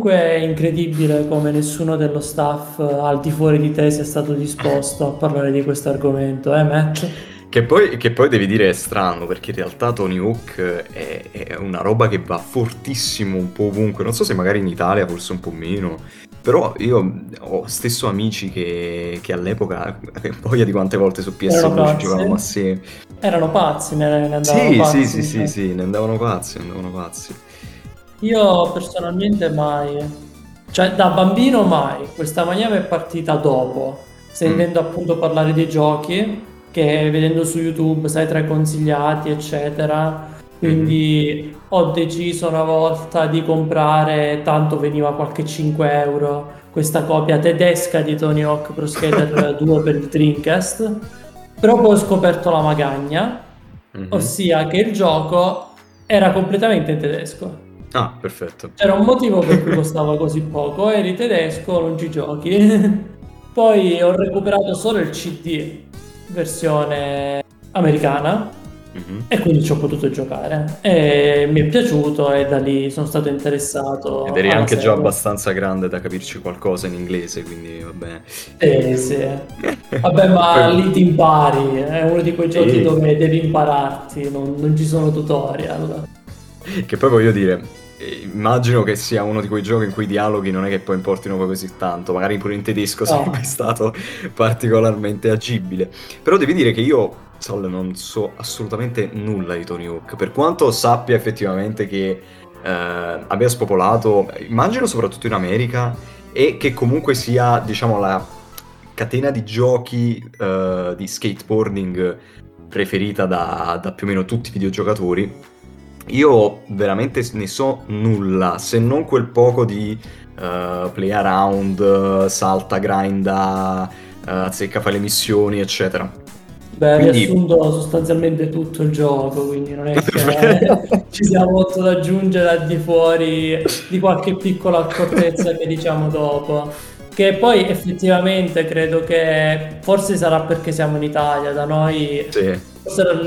Comunque è incredibile come nessuno dello staff al di fuori di te sia stato disposto a parlare di questo argomento, eh Matt? Che poi, che poi devi dire è strano, perché in realtà Tony Hawk è, è una roba che va fortissimo un po' ovunque. Non so se magari in Italia forse un po' meno. Però io ho stesso amici che, che all'epoca, voglia di quante volte su Erano PS2 ci giocavamo assieme. Erano pazzi, ne, ne andavano Sì, sì, pazzi. sì, sì, cioè. sì, ne andavano pazzi, ne andavano pazzi. Io personalmente mai, cioè da bambino mai, questa mania mi è partita dopo, Mm, sentendo appunto parlare dei giochi, che vedendo su YouTube, sai, tra i consigliati, eccetera, quindi ho deciso una volta di comprare, tanto veniva qualche 5 euro, questa copia tedesca di Tony Hawk Pro Skater 2 per il Dreamcast, però poi ho scoperto la magagna, Mhm. ossia che il gioco era completamente in tedesco. Ah, perfetto. C'era un motivo per cui costava così poco, eri tedesco, non ci giochi. Poi ho recuperato solo il CD, versione americana, Mhm. e quindi ci ho potuto giocare. E mi è piaciuto e da lì sono stato Ed interessato eri alla anche già serie. abbastanza grande da capirci qualcosa in inglese, quindi va bene. Sì, sì. Vabbè, ma lì ti impari, è uno di quei giochi Sì. dove devi impararti, non, non ci sono tutorial. Che poi voglio dire, eh, immagino che sia uno di quei giochi in cui i dialoghi non è che poi importino poi così tanto, magari pure in tedesco No. sarebbe stato particolarmente agibile. Però devi dire che io, Sol, non so assolutamente nulla di Tony Hawk, per quanto sappia effettivamente che eh, abbia spopolato, immagino soprattutto in America, e che comunque sia, diciamo, la catena di giochi eh, di skateboarding preferita da, da più o meno tutti i videogiocatori. Io veramente ne so nulla, se non quel poco di eh, play around, salta, grinda, eh, azzecca, fa le missioni, eccetera. Beh, Quindi... riassunto sostanzialmente tutto il gioco, quindi non è che ci sia molto da aggiungere al di fuori di qualche piccola accortezza che diciamo dopo. Che poi effettivamente credo che forse sarà perché siamo in Italia, da noi Sì.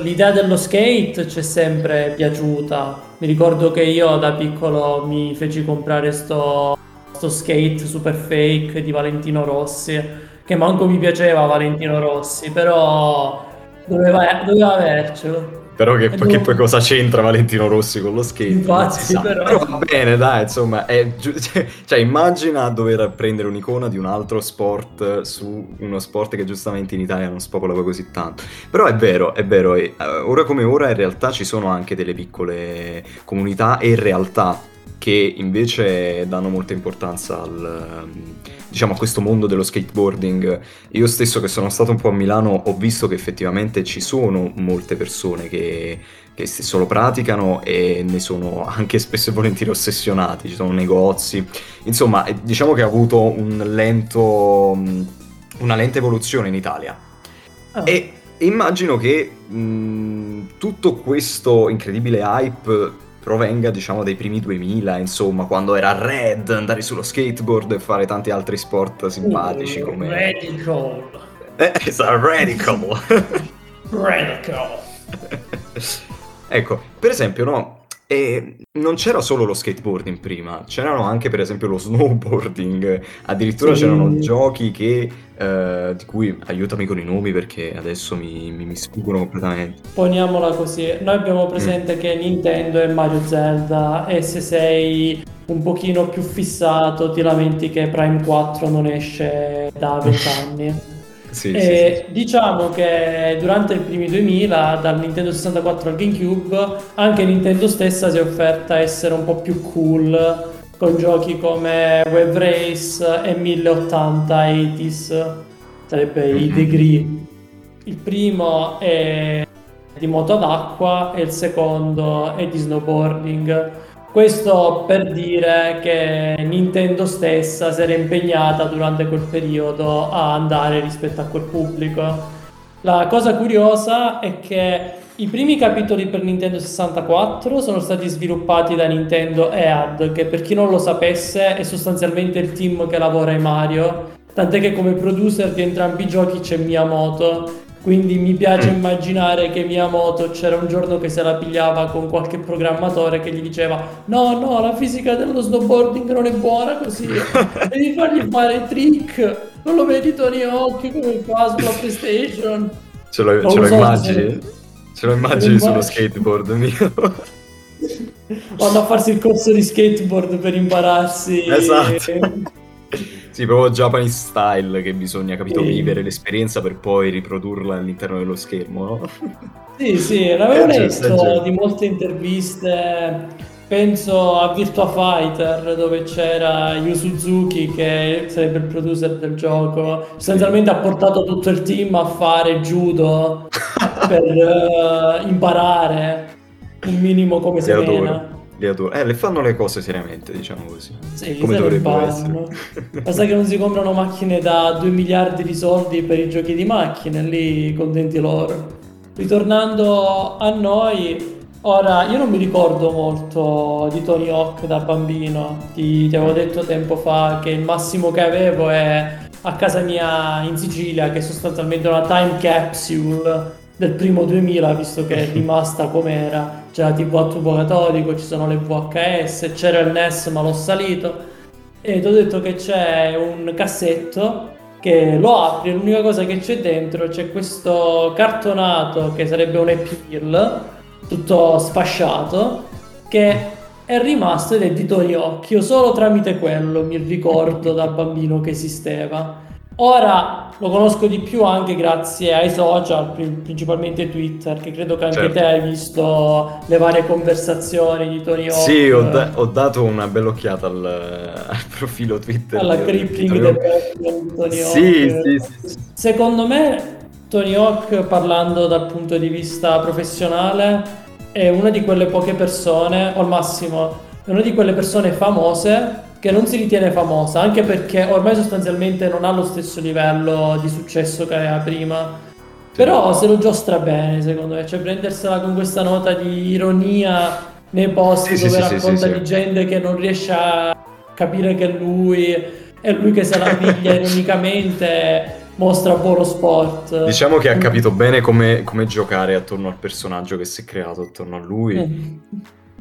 L'idea dello skate ci è sempre piaciuta. Mi ricordo che io da piccolo mi feci comprare sto, sto skate super fake di Valentino Rossi, che manco mi piaceva Valentino Rossi, però doveva, doveva avercelo. Però che, che poi cosa c'entra Valentino Rossi con lo skate? Infatti, però... Però va bene, dai, insomma, giu- cioè, immagina dover prendere un'icona di un altro sport su uno sport che giustamente in Italia non spopola poi così tanto. Però è vero, è vero, e, eh, ora come ora in realtà ci sono anche delle piccole comunità e realtà che invece danno molta importanza al, ehm, diciamo, a questo mondo dello skateboarding. Io stesso che sono stato un po' a Milano ho visto che effettivamente ci sono molte persone che, che stesso lo praticano e ne sono anche spesso e volentieri ossessionati, ci sono negozi, insomma eh, diciamo che ha avuto un lento, mh, una lenta evoluzione in Italia. Ah, E immagino che mh, tutto questo incredibile hype provenga, diciamo, dai primi 2000, insomma, quando era red andare sullo skateboard e fare tanti altri sport simpatici uh, come... radical, Eh, esatto, radical! radical. Ecco, per esempio, no, e non c'era solo lo skateboarding prima, c'erano anche per esempio lo snowboarding, addirittura c'erano Sì. giochi che, eh, di cui aiutami con i nomi perché adesso mi, mi, mi sfuggono completamente. Poniamola così, noi abbiamo Mm. presente che Nintendo è Mario Zelda e se sei un pochino più fissato ti lamenti che Prime 4 non esce da 20 anni. Sì, sì, E sì. diciamo che durante i primi 2000, dal Nintendo 64 al GameCube, anche Nintendo stessa si è offerta a essere un po' più cool con giochi come Wave Race e 1080 80s, sarebbe i Mhm. Degree. Il primo è di moto ad acqua e il secondo è di snowboarding. Questo per dire che Nintendo stessa si era impegnata durante quel periodo a andare rispetto a quel pubblico. La cosa curiosa è che i primi capitoli per Nintendo 64 sono stati sviluppati da Nintendo EAD, che per chi non lo sapesse è sostanzialmente il team che lavora ai Mario, tant'è che come producer di entrambi i giochi c'è Miyamoto, quindi mi piace mm. immaginare che Miyamoto c'era un giorno che se la pigliava con qualche programmatore che gli diceva no, no, la fisica dello snowboarding non è buona così, devi fargli fare trick, non lo vedi Tony Hawk come fa sulla PlayStation. Ce lo, ce lo so immagini? Se... Ce lo immagini sullo skateboard mio? Vanno a farsi il corso di skateboard per impararsi. Esatto. Sì, proprio Japanese style che bisogna, capito, sì. vivere l'esperienza per poi riprodurla all'interno dello schermo, no? Sì, sì, l'avevo letto di molte interviste, penso a Virtua Fighter dove c'era Yu Suzuki che sarebbe il producer del gioco, sostanzialmente ha portato tutto il team a fare judo per uh, imparare un minimo come si mena li adoro. Eh, le fanno le cose seriamente, diciamo così. Sì, come dovrebbero essere. Basta che non si comprano macchine da 2 miliardi di soldi per i giochi di macchine, lì contenti loro. Ritornando a noi, ora io non mi ricordo molto di Tony Hawk da bambino. Ti, ti avevo detto tempo fa che il massimo che avevo è a casa mia in Sicilia, che è sostanzialmente una time capsule del primo 2000, visto che è rimasta com'era la TV a tubo catodico, ci sono le VHS, c'era il NES ma l'ho salito. E ti ho detto che c'è un cassetto che lo apri e l'unica cosa che c'è dentro c'è questo cartonato che sarebbe un appeal tutto sfasciato che è rimasto ed è di Tony Hawk io solo tramite quello mi ricordo da bambino che esisteva Ora lo conosco di più anche grazie ai social, principalmente Twitter, che credo che anche certo. te hai visto le varie conversazioni di Tony Hawk. Sì, ho, da- ho dato una bella occhiata al, al profilo Twitter. Alla crippling del di Tony Hawk. Sì, sì, sì. Secondo me Tony Hawk, parlando dal punto di vista professionale, è una di quelle poche persone, o al massimo, è una di quelle persone famose che non si ritiene famosa, anche perché ormai sostanzialmente non ha lo stesso livello di successo che aveva prima. Però se lo giostra bene, secondo me, cioè prendersela con questa nota di ironia nei post sì, dove sì, racconta sì, di gente che non riesce a capire che lui è lui che se la piglia ironicamente mostra buono sport. Diciamo che ha capito bene come, come, giocare attorno al personaggio che si è creato attorno a lui.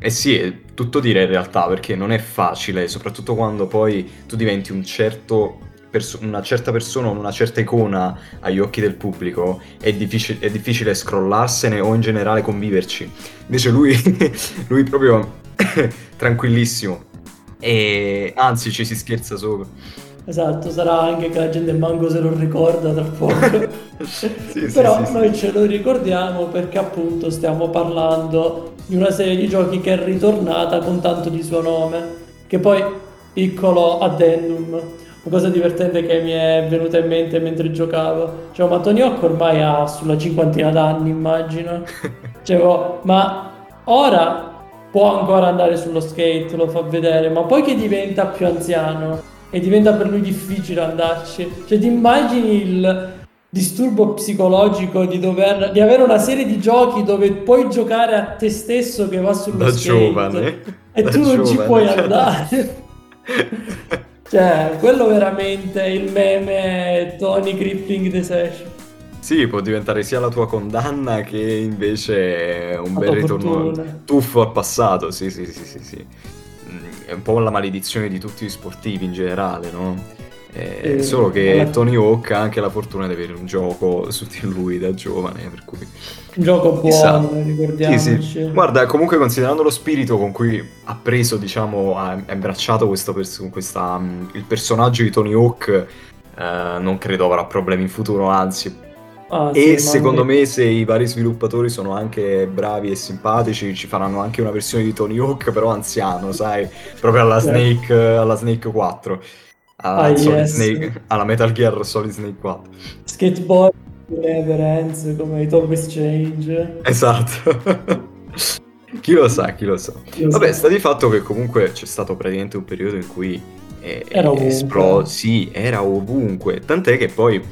Eh sì, è tutto dire in realtà, perché non è facile, soprattutto quando poi tu diventi un certo perso- una certa persona o una certa icona agli occhi del pubblico, è, difficile, è difficile scrollarsene o in generale conviverci. Invece lui, lui proprio tranquillissimo. E anzi ci si scherza sopra. Esatto, sarà anche che la gente manco se lo ricorda tra poco. sì, Però sì, noi sì. ce lo ricordiamo perché appunto stiamo parlando di una serie di giochi che è ritornata con tanto di suo nome. Che poi, piccolo addendum, una cosa divertente che mi è venuta in mente mentre giocavo. Cioè, ma Tony Hawk ormai ha sulla cinquantina d'anni, immagino. Cioè, oh, ma ora può ancora andare sullo skate, lo fa vedere, ma poi che diventa più anziano e diventa per lui difficile andarci. Cioè, ti immagini il disturbo psicologico di, dover, di avere una serie di giochi dove puoi giocare a te stesso che va sullo da skate giovane e da tu giovane. non ci puoi andare. cioè, quello veramente il meme Tony Crippling The Session. Sì, può diventare sia la tua condanna che invece un bel ritorno fortuna. tuffo al passato. Sì, sì, sì, sì, sì è un po' la maledizione di tutti gli sportivi in generale, no? Eh, eh, solo che. Tony Hawk ha anche la fortuna di avere un gioco su di lui da giovane, per cui... Un gioco buono, ricordiamoci. Sì, sì. Guarda, comunque considerando lo spirito con cui ha preso, diciamo, ha abbracciato questo pers- questa, um, il personaggio di Tony Hawk, eh, non credo avrà problemi in futuro, anzi Ah, e sì, secondo me se i vari sviluppatori sono anche bravi e simpatici ci faranno anche una versione di Tony Hawk però anziano, sai, proprio alla Snake, alla Snake 4. Alla, ah, yes. Snake, alla Metal Gear Solid Snake 4. Skateboard Never Ends come i Top Exchange. Esatto. chi lo sa, chi lo sa. Chi lo Vabbè, sa. sta di fatto che comunque c'è stato praticamente un periodo in cui eh, era ovunque. Esplo- sì, era ovunque. Tant'è che poi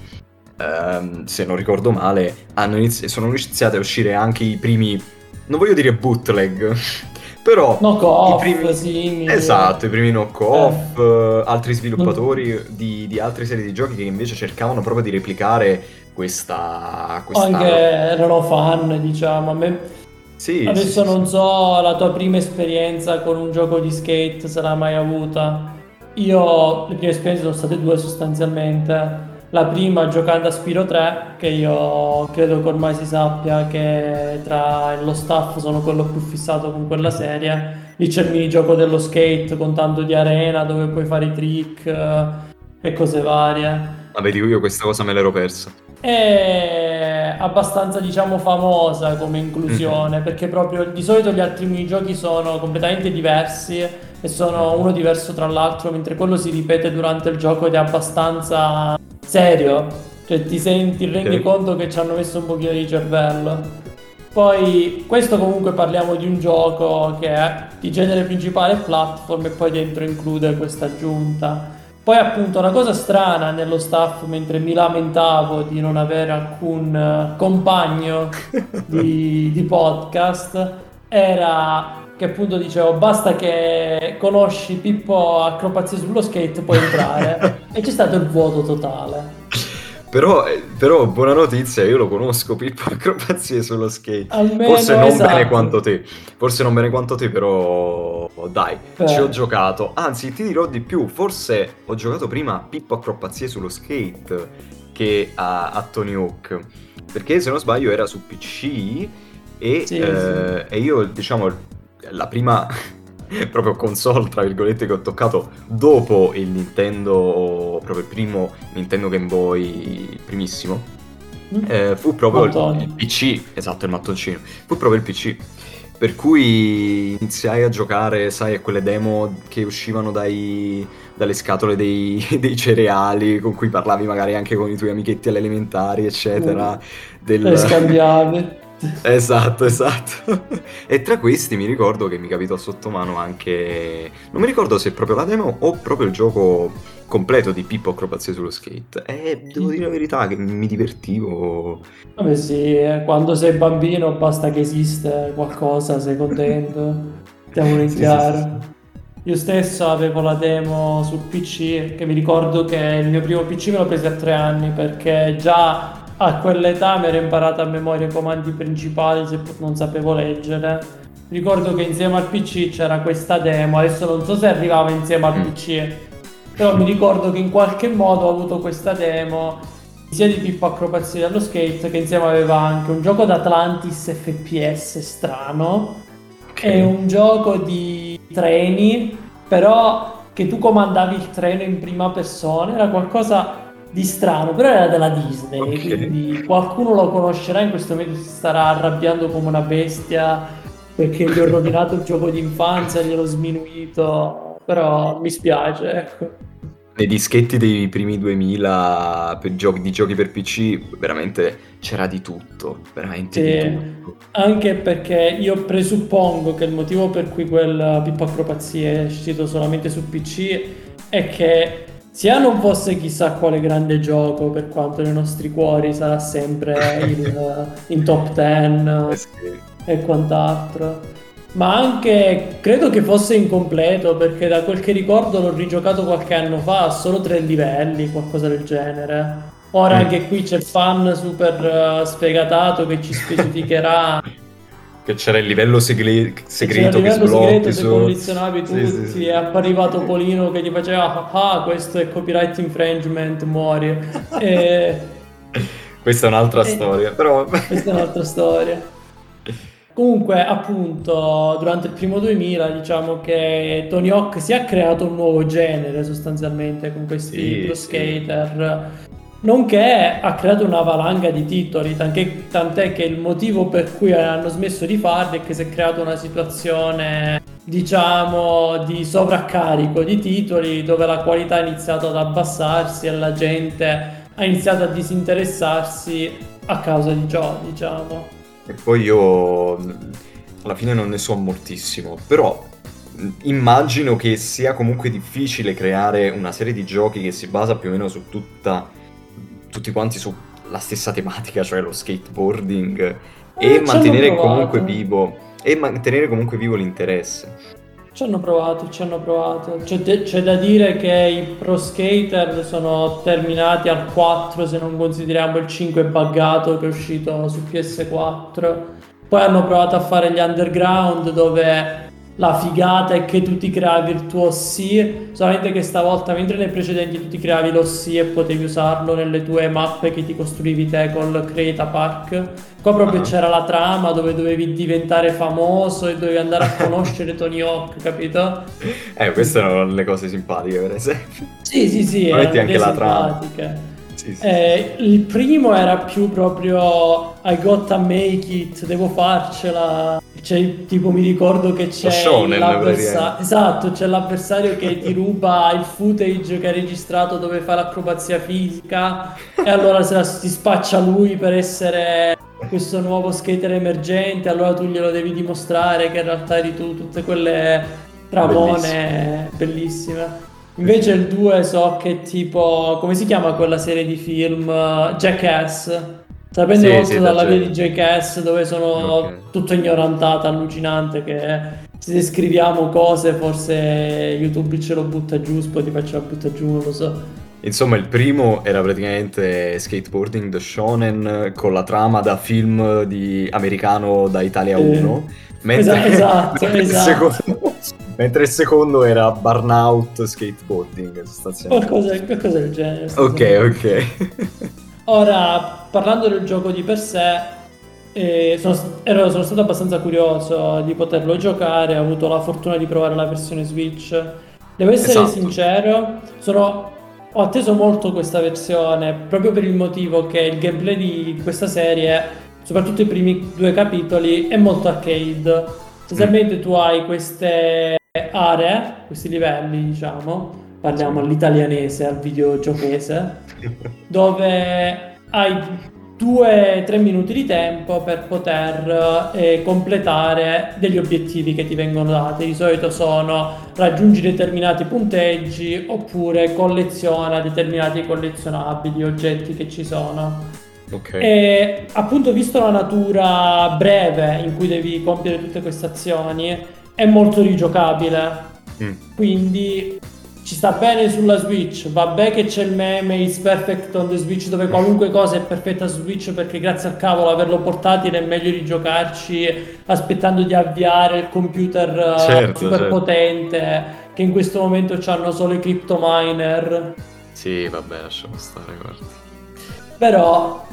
ehm, se non ricordo male, inizi- sono iniziati a uscire anche i primi, non voglio dire bootleg, Però knock-off, i primi... simili. Esatto, i primi knock-off, eh. altri sviluppatori di, di, altre serie di giochi che invece cercavano proprio di replicare questa... questa... Anche erano fan, diciamo. A me... Sì, Adesso sì, non sì. so la tua prima esperienza con un gioco di skate, se l'hai mai avuta. Io, le prime esperienze sono state due sostanzialmente. La prima giocando a Spiro 3, che io credo che ormai si sappia che tra lo staff sono quello più fissato con quella serie. Lì c'è il minigioco dello skate con tanto di arena dove puoi fare i trick eh, e cose varie. Vabbè, dico io questa cosa me l'ero persa. È abbastanza, diciamo, famosa come inclusione mm-hmm. perché proprio di solito gli altri minigiochi sono completamente diversi e sono uno diverso tra l'altro, mentre quello si ripete durante il gioco ed è abbastanza serio, cioè ti senti, rendi okay. conto che ci hanno messo un pochino di cervello. Poi questo comunque parliamo di un gioco che è di genere principale platform e poi dentro include questa aggiunta. Poi appunto una cosa strana nello staff mentre mi lamentavo di non avere alcun compagno di, di podcast era che appunto dicevo basta che conosci Pippo acrobazie sullo skate puoi entrare. E c'è stato il vuoto totale però, eh, però, buona notizia, io lo conosco Pippo acrobazie sullo skate. Almeno, Forse non esatto. bene quanto te. Forse non bene quanto te, però dai, Beh. ci ho giocato. Anzi, ti dirò di più, forse ho giocato prima a Pippo acrobazie sullo skate che a, a Tony Hawk. Perché se non sbaglio era su PC e, sì, eh, sì. e io, diciamo, la prima proprio console, tra virgolette, che ho toccato dopo il Nintendo, proprio il primo Nintendo Game Boy, primissimo, Mm. eh, fu proprio Mattone. il, PC, esatto, il mattoncino, fu proprio il PC. Per cui iniziai a giocare, sai, a quelle demo che uscivano dai, dalle scatole dei, dei cereali, con cui parlavi magari anche con i tuoi amichetti alle elementari, eccetera. Del... Le scambiavi. Esatto, esatto. e tra questi mi ricordo che mi capitò sotto mano anche. Non mi ricordo se proprio la demo o proprio il gioco completo di Pippo Acrobazie sullo skate. E devo dire la verità che mi divertivo. Vabbè sì, eh, quando sei bambino basta che esiste qualcosa, sei contento. Stiamo in Sì, chiaro. sì, sì, Io stesso avevo la demo sul PC, che mi ricordo che il mio primo PC me l'ho preso a tre anni perché già a quell'età mi ero imparato a memoria i comandi principali se non sapevo leggere. Ricordo che insieme al PC c'era questa demo, adesso non so se arrivava insieme al Mm. PC, però mi ricordo che in qualche modo ho avuto questa demo sia di Pippo Acrobazie dello Skate che insieme aveva anche un gioco d'Atlantis FPS strano Ok. è un gioco di treni, però che tu comandavi il treno in prima persona, era qualcosa di strano, però era della Disney, Ok. quindi qualcuno lo conoscerà in questo momento si starà arrabbiando come una bestia perché gli ho rovinato il gioco d'infanzia, gliel'ho sminuito, però mi spiace, ecco. Nei dischetti dei primi 2000 per giochi, di giochi per PC, veramente c'era di tutto. Veramente Sì. di tutto. Anche perché io presuppongo che il motivo per cui quel Pippo Acrobazie è uscito solamente su PC è che sia non fosse chissà quale grande gioco, per quanto nei nostri cuori sarà sempre il- in top 10 Eh e quant'altro. Ma anche credo che fosse incompleto perché da quel che ricordo l'ho rigiocato qualche anno fa, ha solo tre livelli, qualcosa del genere. Ora Mm. anche qui c'è il fan super eh, sfegatato che ci specificherà Che c'era il livello segle- se segreto il che livello sblocchi segreto, se su... collezionavi Sì, tutti, sì, sì. è apparivato Polino che gli faceva ah, ah, questo è copyright infringement, muori. E Questa è un'altra Eh. storia, però... questa è un'altra storia. Comunque, appunto, durante il primo 2000, diciamo che Tony Hawk si è creato un nuovo genere sostanzialmente con questi Sì, pro skater, nonché ha creato una valanga di titoli, tant'è, tant'è che il motivo per cui hanno smesso di farli è che si è creata una situazione, diciamo, di sovraccarico di titoli dove la qualità ha iniziato ad abbassarsi e la gente ha iniziato a disinteressarsi a causa di ciò, diciamo. E poi io alla fine non ne so moltissimo, però immagino che sia comunque difficile creare una serie di giochi che si basa più o meno su tutta, tutti quanti sulla stessa tematica, cioè lo skateboarding, Eh, e mantenere comunque vivo. e mantenere comunque vivo l'interesse. Ci hanno provato, ci hanno provato. C'è, c'è, da dire che i pro skater sono terminati al 4 se non consideriamo il 5 buggato che è uscito su PS4. Poi hanno provato a fare gli underground dove la figata è che tu ti creavi il tuo sì, solamente che stavolta, mentre nei precedenti tu ti creavi lo sì e potevi usarlo nelle tue mappe che ti costruivi te col Create a Park, qua proprio uh-huh. c'era la trama dove dovevi diventare famoso e dovevi andare a conoscere Tony Hawk, capito? Eh, queste erano le cose simpatiche, per esempio. Sì, sì, sì, erano anche la simpatiche. trama. Sì, sì, eh. Il primo era più proprio I gotta make it, devo farcela. C'è, tipo mi ricordo che c'è l'avversario. Esatto, c'è l'avversario che ti ruba il footage che ha registrato dove fa l'acrobazia fisica e allora se la, si spaccia lui per essere questo nuovo skater emergente, allora tu glielo devi dimostrare che in realtà eri tu, tutte quelle tramone bellissime. bellissime. Invece il 2 so che tipo, come si chiama quella serie di film? Jackass. Sapendo sì, molto sì, dalla via di Jackass dove sono okay. tutto ignorantata, allucinante che se descriviamo cose forse YouTube ce lo butta giù, Spotify ce lo butta giù, non lo so. Insomma, il primo era praticamente skateboarding the shonen con la trama da film di americano da Italia 1. Eh, mentre, esatto, mentre esatto. Il secondo, mentre il secondo era burnout skateboarding sostanzialmente. Qualcosa, qualcosa del genere. Ok, ok. Ora, parlando del gioco di per sé, eh, sono, ero, sono, stato abbastanza curioso di poterlo giocare, ho avuto la fortuna di provare la versione Switch. Devo essere esatto. sincero, sono, ho atteso molto questa versione proprio per il motivo che il gameplay di questa serie, soprattutto i primi due capitoli, è molto arcade. Mm. tu hai queste aree, questi livelli, diciamo, parliamo all'italianese, al videogiochese, dove hai 2-3 minuti di tempo per poter eh, completare degli obiettivi che ti vengono dati. Di solito sono raggiungi determinati punteggi oppure colleziona determinati collezionabili, oggetti che ci sono. Okay. E appunto visto la natura breve in cui devi compiere tutte queste azioni, è molto rigiocabile. Mm. Quindi ci sta bene sulla Switch. Vabbè che c'è il meme It's perfect on the Switch dove qualunque cosa è perfetta su Switch perché grazie al cavolo averlo portatile è meglio di giocarci aspettando di avviare il computer uh, certo, super certo. potente che in questo momento hanno solo i crypto miner. Sì, vabbè, lasciamo stare, guarda. Però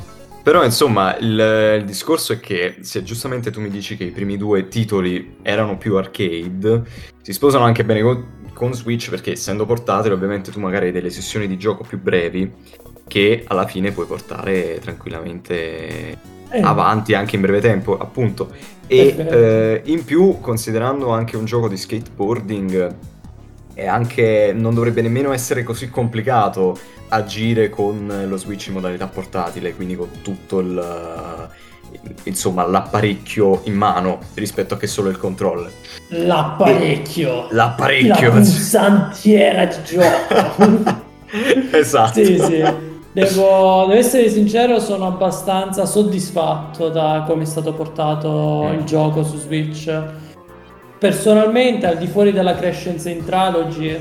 però insomma il, il, discorso è che se giustamente tu mi dici che i primi due titoli erano più arcade, si sposano anche bene con, con Switch perché essendo portatile ovviamente tu magari hai delle sessioni di gioco più brevi che alla fine puoi portare tranquillamente eh. avanti anche in breve tempo appunto e eh, in più considerando anche un gioco di skateboarding e anche non dovrebbe nemmeno essere così complicato agire con lo Switch in modalità portatile, quindi con tutto il insomma l'apparecchio in mano rispetto a che solo il controller. L'apparecchio. L'apparecchio. La pulsantiera di gioco. esatto. Sì, sì. Devo, devo, essere sincero, sono abbastanza soddisfatto da come è stato portato mm. il gioco su Switch Personalmente, al di fuori della Crescent Intralogy,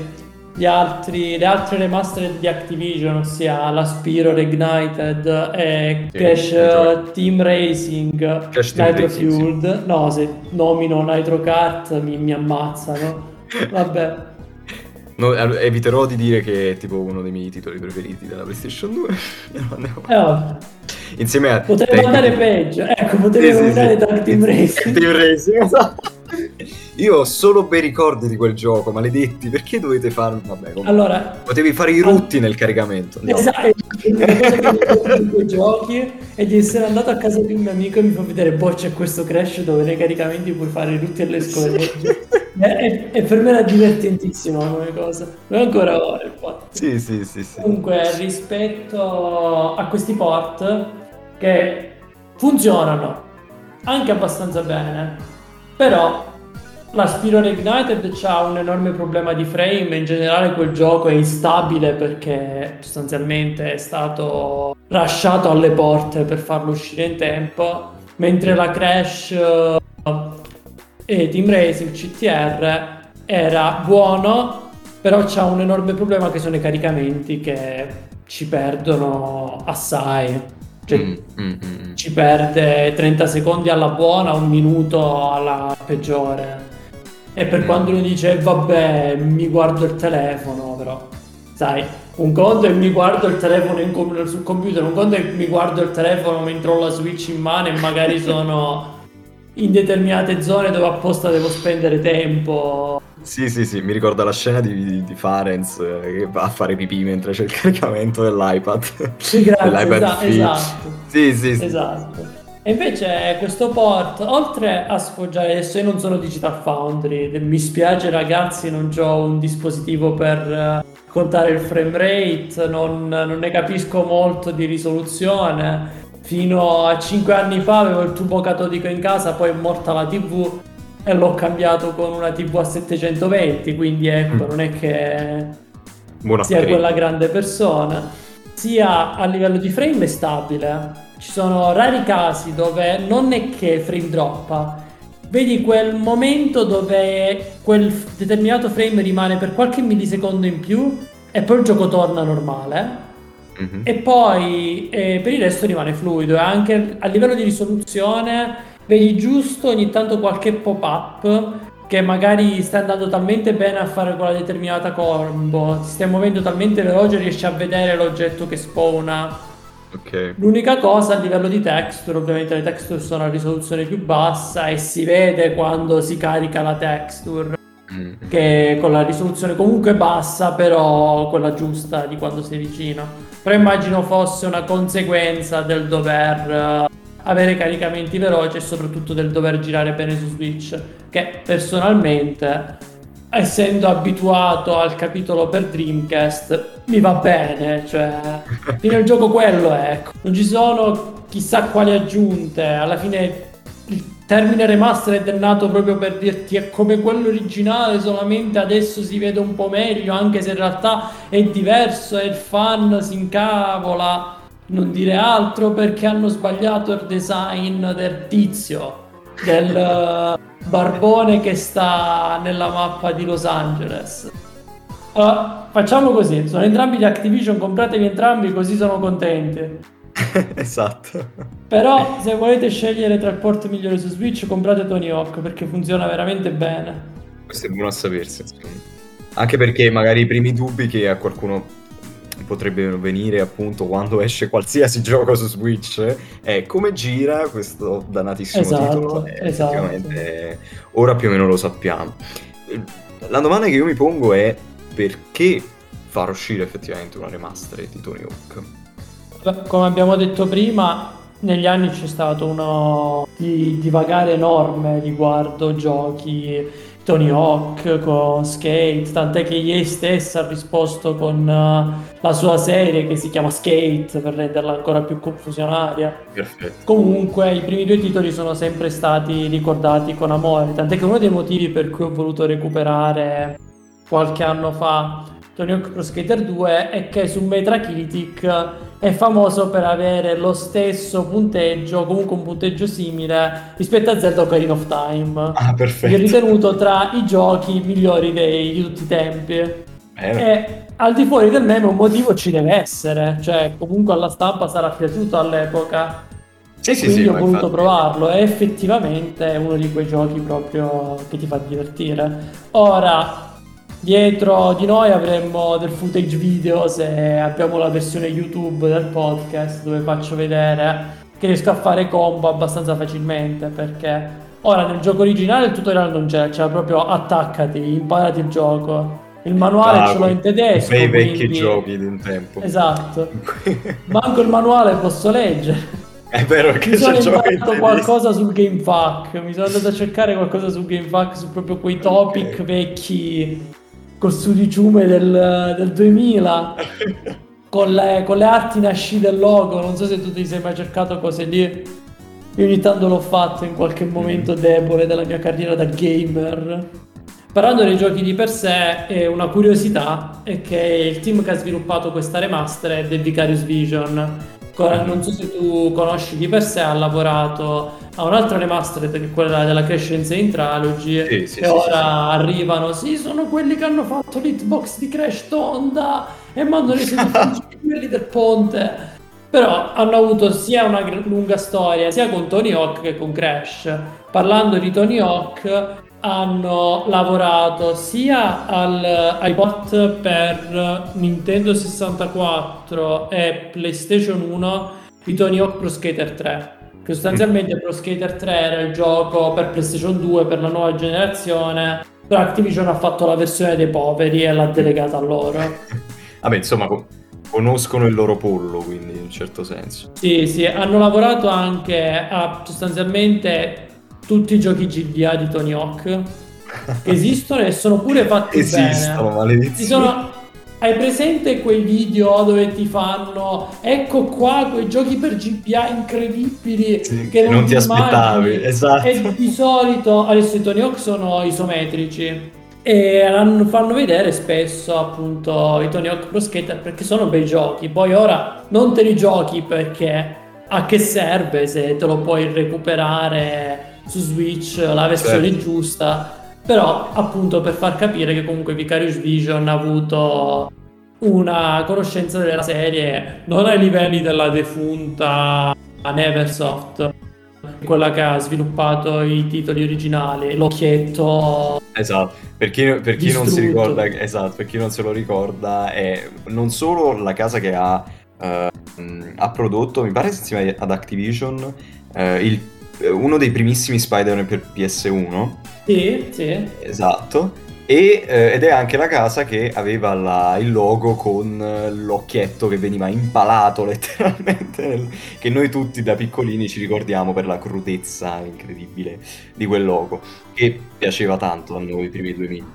altri, le altre remastered di Activision, ossia la Spiro Reignited e sì, Crash Nitro. Team Racing, Crash Nitro Team Fueled, Racing, sì. no, se nomino Nitro Kart mi, mi ammazzano. Vabbè. No, eviterò di dire che è tipo uno dei miei titoli preferiti della PlayStation 2. eh, Insieme a. Potevo andare peggio. Ecco, potevo sì, andare sì, Team Racing. Team Racing, esatto. Io ho solo bei ricordi di quel gioco, maledetti. Perché dovete farlo? Vabbè, comunque. allora, potevi fare i rutti nel caricamento. Andiamo. Esatto, cosa che quei giochi è di essere andato a casa di un mio amico e mi fa vedere, boh, c'è questo crash dove nei caricamenti puoi fare i rutti e le scorregge. e, e, per me era divertentissimo come cosa. Non ancora ora, infatti. Sì, sì, sì, sì. Comunque, rispetto a questi port che funzionano anche abbastanza bene, però la Spiro Ignited ha un enorme problema di frame, in generale quel gioco è instabile perché sostanzialmente è stato lasciato alle porte per farlo uscire in tempo, mentre la Crash e Team Racing CTR era buono, però c'ha un enorme problema che sono i caricamenti che ci perdono assai. Cioè, mm, mm, mm, ci perde 30 secondi alla buona, un minuto alla peggiore. E per quando uno dice vabbè, mi guardo il telefono, però sai, un conto è mi guardo il telefono com- sul computer, un conto è mi guardo il telefono mentre ho la Switch in mano e magari sono in determinate zone dove apposta devo spendere tempo. Sì, sì, sì, mi ricorda la scena di, di Farenz eh, che va a fare pipì mentre c'è il caricamento dell'iPad. Sì, grazie, dell'iPad esatto, esatto. Sì, sì, sì. Esatto. E invece questo port, oltre a sfoggiare, adesso io non sono Digital Foundry, mi spiace ragazzi, non ho un dispositivo per eh, contare il frame rate, non, non ne capisco molto di risoluzione, Fino a 5 anni fa avevo il tubo catodico in casa, poi è morta la TV e l'ho cambiato con una TV a 720, quindi ecco, mm. non è che Buona sia quella grande persona. Sia a livello di frame è stabile. Ci sono rari casi dove non è che frame droppa, vedi quel momento dove quel determinato frame rimane per qualche millisecondo in più e poi il gioco torna normale Mm-hmm. E poi eh, per il resto rimane fluido e anche a livello di risoluzione vedi giusto ogni tanto qualche pop-up che magari sta andando talmente bene a fare quella determinata combo, ti stai muovendo talmente veloce riesci a vedere l'oggetto che spawna. Okay. L'unica cosa a livello di texture, ovviamente le texture sono a risoluzione più bassa e si vede quando si carica la texture. Mm-hmm. Che con la risoluzione comunque bassa, però quella giusta di quando sei vicino però immagino fosse una conseguenza del dover uh, avere caricamenti veloci e soprattutto del dover girare bene su Switch, che personalmente, essendo abituato al capitolo per Dreamcast, mi va bene, cioè, fine il gioco quello è, ecco. non ci sono chissà quali aggiunte, alla fine il termine remastered è nato proprio per dirti è come quello originale, solamente adesso si vede un po' meglio, anche se in realtà è diverso e il fan si incavola. Non dire altro perché hanno sbagliato il design del tizio, del uh, barbone che sta nella mappa di Los Angeles. Allora, facciamo così, sono entrambi di Activision, compratevi entrambi così sono contenti. esatto. Però se volete scegliere tra il port migliore su Switch, comprate Tony Hawk perché funziona veramente bene. Questo è buono a sapersi. Anche perché magari i primi dubbi che a qualcuno potrebbero venire appunto quando esce qualsiasi gioco su Switch è come gira questo dannatissimo esatto, titolo. E esatto. ora più o meno lo sappiamo. La domanda che io mi pongo è perché far uscire effettivamente una remaster di Tony Hawk? come abbiamo detto prima, negli anni c'è stato uno di divagare enorme riguardo giochi Tony Hawk con Skate, tant'è che EA stessa ha risposto con uh, la sua serie che si chiama Skate per renderla ancora più confusionaria. Perfetto. Comunque i primi due titoli sono sempre stati ricordati con amore, tant'è che uno dei motivi per cui ho voluto recuperare qualche anno fa Tony Hawk Pro Skater 2 è che su Metacritic è famoso per avere lo stesso punteggio, comunque un punteggio simile rispetto a Zelda Ocarina of Time. Ah, perfetto. È ritenuto tra i giochi migliori dei, di tutti i tempi. Bene. E al di fuori del meme un motivo ci deve essere, cioè comunque alla stampa sarà piaciuto all'epoca. Sì, sì, quindi sì, ho voluto infatti... provarlo, è effettivamente uno di quei giochi proprio che ti fa divertire. Ora, Dietro di noi avremmo del footage video se abbiamo la versione YouTube del podcast dove faccio vedere che riesco a fare combo abbastanza facilmente perché ora nel gioco originale il tutorial non c'è, c'era proprio attaccati, imparati il gioco. Il manuale ah, ce l'ho in tedesco. Bei vecchi quindi... giochi di un tempo. Esatto. Manco il manuale posso leggere. È vero che mi sono imparato qualcosa sul GameFAQ. Mi sono andato a cercare qualcosa sul GameFAQ su proprio quei topic okay. vecchi col sudiciume del, del 2000 con le, con le arti nasci del logo. Non so se tu ti sei mai cercato cose lì. Io ogni tanto l'ho fatto in qualche momento mm. debole della mia carriera da gamer. Parlando dei giochi di per sé una curiosità è che il team che ha sviluppato questa remastered è Vicarious Vision non so se tu conosci di per sé, ha lavorato a un'altra remastered che è quella della Crescence in Trilogy sì, sì, e ora arrivano, sì, sono quelli che hanno fatto l'hitbox di Crash Tonda e hanno reso quelli del ponte. Però hanno avuto sia una lunga storia sia con Tony Hawk che con Crash. Parlando di Tony Hawk, hanno lavorato sia al, ai port per Nintendo 64 e PlayStation 1 di Tony Hawk Pro Skater 3 che sostanzialmente Pro Skater 3 era il gioco per PlayStation 2 per la nuova generazione però Activision ha fatto la versione dei poveri e l'ha delegata a loro. Vabbè insomma conoscono il loro pollo quindi in un certo senso. Sì sì hanno lavorato anche a sostanzialmente tutti i giochi GDA di Tony Hawk esistono e sono pure fatti esistono, bene. Sono... Hai presente quei video dove ti fanno ecco qua quei giochi per GPA incredibili sì, che non, non ti aspettavi, esatto. E di solito adesso i Tony Hawk sono isometrici e fanno vedere spesso appunto i Tony Hawk Pro Skater perché sono bei giochi. Poi ora non te li giochi perché a che serve se te lo puoi recuperare su Switch la versione certo. giusta, però appunto per far capire che comunque Vicarious Vision ha avuto una conoscenza della serie non ai livelli della defunta Neversoft, quella che ha sviluppato i titoli originali, l'occhietto. Esatto, per chi, per chi non si ricorda, esatto, per chi non se lo ricorda, è non solo la casa che ha, uh, ha prodotto, mi pare insieme ad Activision, uh, il eh, uno dei primissimi Spider-Man per PS1. Sì, sì. Esatto. E, eh, ed è anche la casa che aveva la, il logo con eh, l'occhietto che veniva impalato letteralmente, nel, che noi tutti da piccolini ci ricordiamo per la crudezza incredibile di quel logo, che piaceva tanto a noi i primi 2000.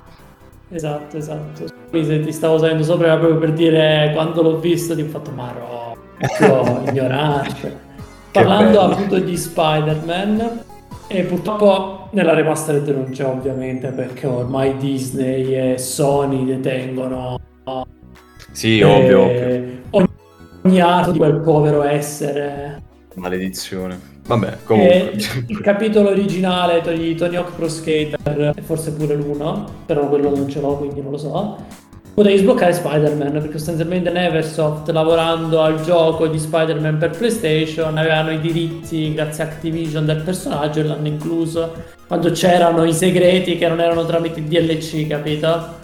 Esatto, esatto. Se ti stavo salendo sopra proprio per dire quando l'ho visto ti ho fatto marò, ignorante. Parlando appunto di Spider-Man, e purtroppo nella remastered non c'è ovviamente perché ormai Disney e Sony detengono sì, ovvio, ovvio. Ogni, ogni atto di quel povero essere. Maledizione. Vabbè, comunque. il capitolo originale di Tony Hawk Pro Skater, forse pure l'uno, però quello non ce l'ho quindi non lo so potevi sbloccare Spider-Man perché sostanzialmente Neversoft lavorando al gioco di Spider-Man per PlayStation avevano i diritti grazie a Activision del personaggio e l'hanno incluso quando c'erano i segreti che non erano tramite DLC capito?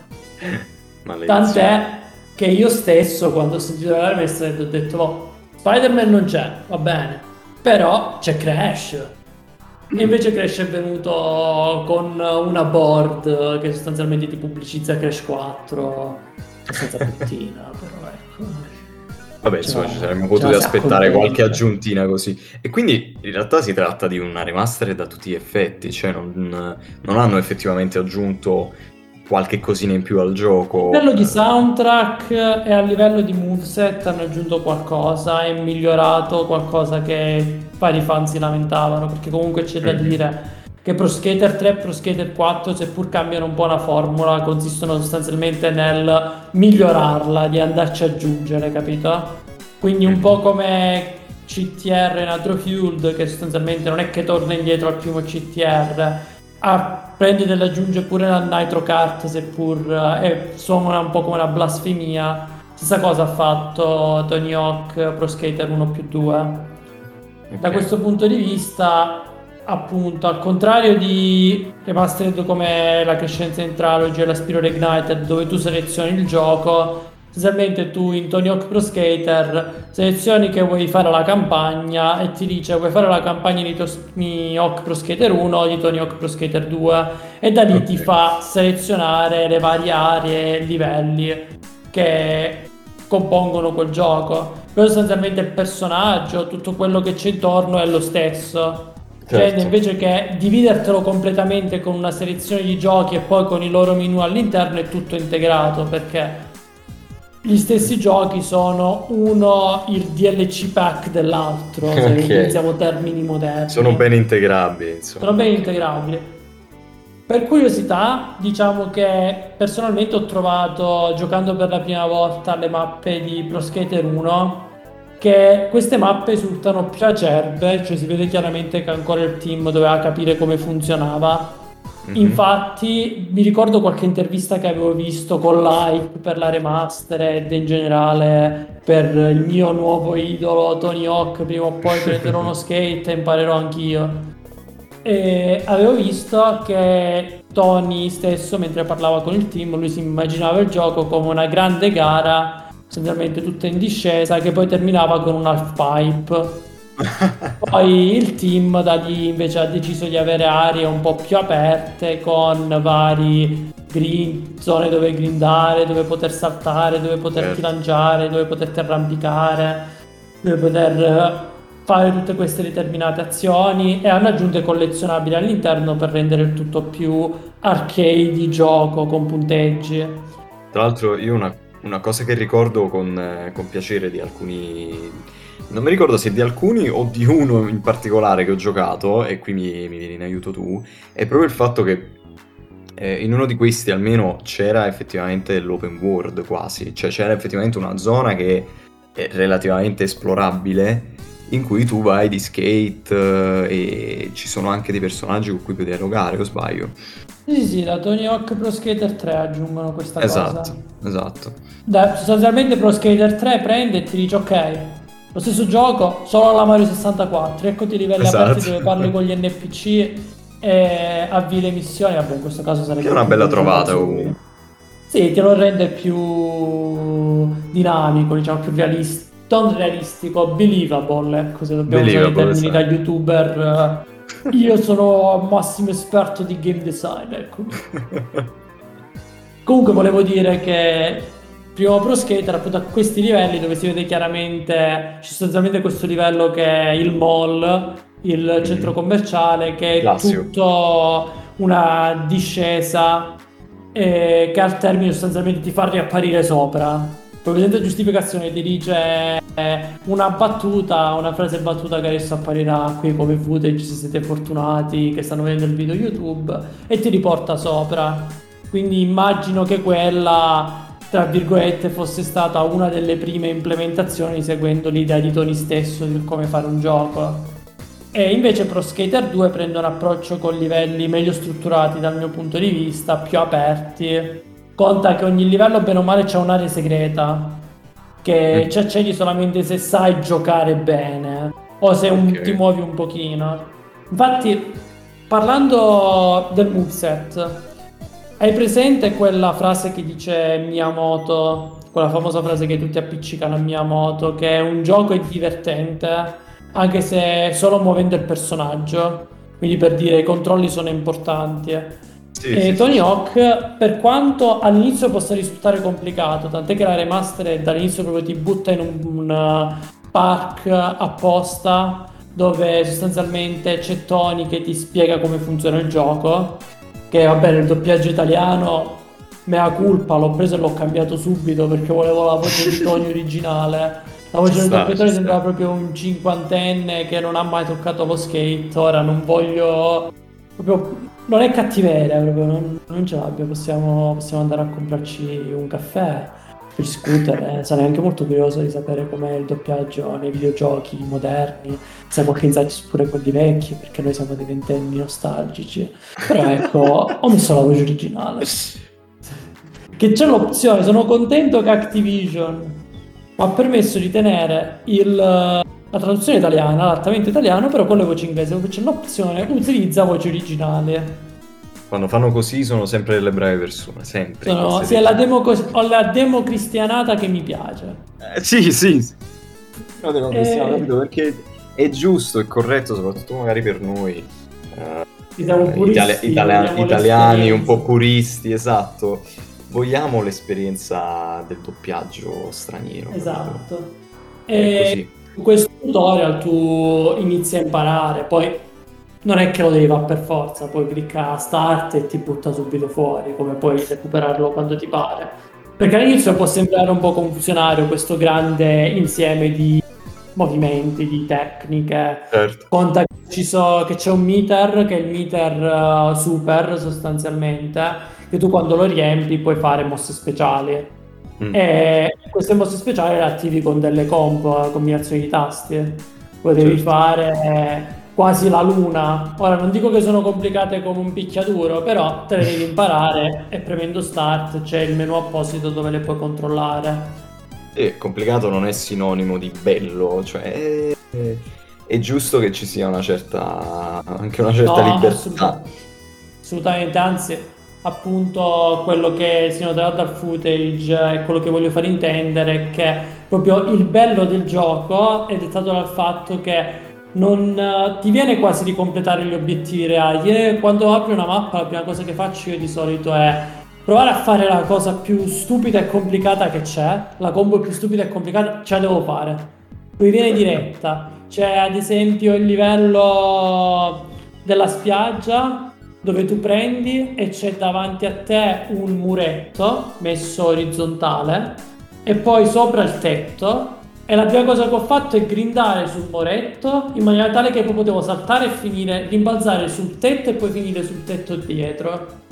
tant'è che io stesso quando ho sentito la messa ho detto oh, Spider-Man non c'è va bene però c'è Crash e invece Crash è venuto con una board che sostanzialmente ti pubblicizza Crash 4 senza puttina, però ecco. Vabbè, insomma, ci saremmo potuti aspettare qualche aggiuntina così. E quindi in realtà si tratta di una remaster da tutti gli effetti, cioè non, non hanno effettivamente aggiunto qualche cosina in più al gioco. A livello di soundtrack e a livello di moveset hanno aggiunto qualcosa e migliorato qualcosa che vari fan si lamentavano, perché comunque c'è da mm. dire che Pro Skater 3 e Pro Skater 4, seppur cambiano un po' la formula, consistono sostanzialmente nel migliorarla, di andarci a aggiungere, capito? Quindi un mm. po' come CTR Nitro Fueled, che sostanzialmente non è che torna indietro al primo CTR, ah, prende ed aggiunge pure la Nitro Kart, seppur eh, suona un po' come una blasfemia. Stessa cosa ha fatto Tony Hawk Pro Skater 1 più 2. Okay. Da questo punto di vista, appunto, al contrario di remastered come la Crescenza in Trilogy e la Spiro Ignited, dove tu selezioni il gioco, Essenzialmente tu in Tony Hawk Pro Skater selezioni che vuoi fare la campagna e ti dice vuoi fare la campagna di Tony Hawk Pro Skater 1 o di Tony Hawk Pro Skater 2 e da lì okay. ti fa selezionare le varie aree e livelli che compongono quel gioco. Però sostanzialmente il personaggio, tutto quello che c'è intorno è lo stesso. Cioè, certo. Cioè, invece che dividertelo completamente con una selezione di giochi e poi con i loro menu all'interno è tutto integrato perché gli stessi giochi sono uno il DLC pack dell'altro, se okay. utilizziamo termini moderni. Sono ben integrabili, insomma. Sono ben integrabili. Per curiosità, diciamo che personalmente ho trovato, giocando per la prima volta le mappe di Pro Skater 1, che queste mappe risultano più acerbe, cioè si vede chiaramente che ancora il team doveva capire come funzionava. Mm-hmm. Infatti mi ricordo qualche intervista che avevo visto con Like per la remastered in generale per il mio nuovo idolo Tony Hawk, prima o poi prenderò uno skate e imparerò anch'io. E avevo visto che Tony stesso, mentre parlava con il team, lui si immaginava il gioco come una grande gara sostanzialmente tutta in discesa, che poi terminava con un half pipe. Poi il team da lì invece ha deciso di avere aree un po' più aperte con vari green, zone dove grindare, dove poter saltare, dove poterti certo. lanciare, dove poterti arrampicare, dove poter fare tutte queste determinate azioni e hanno aggiunto collezionabili all'interno per rendere il tutto più arcade gioco con punteggi. Tra l'altro io una una cosa che ricordo con, eh, con piacere di alcuni non mi ricordo se di alcuni o di uno in particolare che ho giocato, e qui mi, mi vieni in aiuto tu, è proprio il fatto che eh, in uno di questi almeno c'era effettivamente l'open world quasi, cioè c'era effettivamente una zona che è relativamente esplorabile in cui tu vai di skate eh, e ci sono anche dei personaggi con cui puoi dialogare, o sbaglio? Sì, sì, la Tony Hawk Pro Skater 3 aggiungono questa esatto, cosa. Esatto, esatto. Sostanzialmente Pro Skater 3 prende e ti dice ok, lo stesso gioco, solo alla Mario 64, eccoti i livelli esatto. aperti dove parli con gli NPC e avvii le missioni, vabbè in questo caso sarebbe... Che una bella trovata comunque. Sì, ti lo rende più dinamico, diciamo più realistico non realistico, believable, ecco se dobbiamo usare i termini da youtuber io sono massimo esperto di game design, ecco. Comunque volevo dire che primo Pro Skater appunto a questi livelli dove si vede chiaramente c'è sostanzialmente questo livello che è il mall, il centro commerciale, che è Classio. tutto una discesa eh, che al termine sostanzialmente ti fa riapparire sopra presente giustificazione ti dice eh, una battuta, una frase battuta che adesso apparirà qui come footage se siete fortunati che stanno vedendo il video YouTube e ti riporta sopra. Quindi immagino che quella tra virgolette fosse stata una delle prime implementazioni seguendo l'idea di Tony stesso di come fare un gioco. E invece Pro Skater 2 prende un approccio con livelli meglio strutturati dal mio punto di vista, più aperti, Conta che ogni livello, bene o male, c'è un'area segreta che mm. ci accedi solamente se sai giocare bene o se un, okay. ti muovi un pochino. Infatti, parlando del moveset, hai presente quella frase che dice Miyamoto, quella famosa frase che tutti appiccicano a Miyamoto, che un gioco è divertente anche se solo muovendo il personaggio, quindi per dire i controlli sono importanti. Sì, e sì, Tony sì. Hawk, per quanto all'inizio possa risultare complicato, tant'è che la remastered dall'inizio proprio ti butta in un, un uh, park apposta dove sostanzialmente c'è Tony che ti spiega come funziona il gioco, che va bene, il doppiaggio italiano, mea culpa, l'ho preso e l'ho cambiato subito perché volevo la voce di Tony originale. La voce del doppiatore sembrava proprio un cinquantenne che non ha mai toccato lo skate, ora non voglio proprio non è cattiveria, proprio, non, non ce l'abbia, possiamo, possiamo, andare a comprarci un caffè per discutere. Sarei anche molto curioso di sapere com'è il doppiaggio nei videogiochi moderni, qualche insight pure quelli vecchi, perché noi siamo dei ventenni nostalgici. Però ecco, ho messo la voce originale. Che c'è l'opzione, sono contento che Activision mi ha permesso di tenere il la traduzione italiana, l'adattamento italiano, però con le voci inglesi, dove c'è l'opzione utilizza voce originale. Quando fanno così sono sempre delle brave persone, sempre. Sono, sì, è la, demo, ho la demo cristianata che mi piace. Eh, sì, sì. No, demo cristiana, eh... perché è giusto, è corretto, soprattutto magari per noi. Puristi, itali- itali- italiani un po' puristi, esatto. Vogliamo l'esperienza del doppiaggio straniero. Esatto. E... così in questo tutorial tu inizi a imparare, poi non è che lo devi fare per forza, poi clicca start e ti butta subito fuori, come puoi recuperarlo quando ti pare. Perché all'inizio può sembrare un po' confusionario questo grande insieme di movimenti, di tecniche. Certo. Conta che, so, che, c'è un meter, che è il meter uh, super sostanzialmente, che tu quando lo riempi puoi fare mosse speciali Mm. E queste mosse speciali le attivi con delle combo, combinazioni di tasti. Potevi certo. fare quasi la luna. Ora non dico che sono complicate come un picchiaduro, però te le devi imparare e premendo start c'è il menu apposito dove le puoi controllare. E complicato non è sinonimo di bello, cioè è, è giusto che ci sia una certa anche una certa no, libertà. Assolutamente, anzi, appunto quello che si noterà dal footage e quello che voglio far intendere è che proprio il bello del gioco è dettato dal fatto che non uh, ti viene quasi di completare gli obiettivi reali. E quando apri una mappa, la prima cosa che faccio io di solito è provare a fare la cosa più stupida e complicata che c'è. La combo più stupida e complicata ce la devo fare. Poi viene diretta. C'è ad esempio il livello della spiaggia dove tu prendi e c'è davanti a te un muretto messo orizzontale e poi sopra il tetto e la prima cosa che ho fatto è grindare sul muretto in maniera tale che poi potevo saltare e finire, rimbalzare sul tetto e poi finire sul tetto dietro.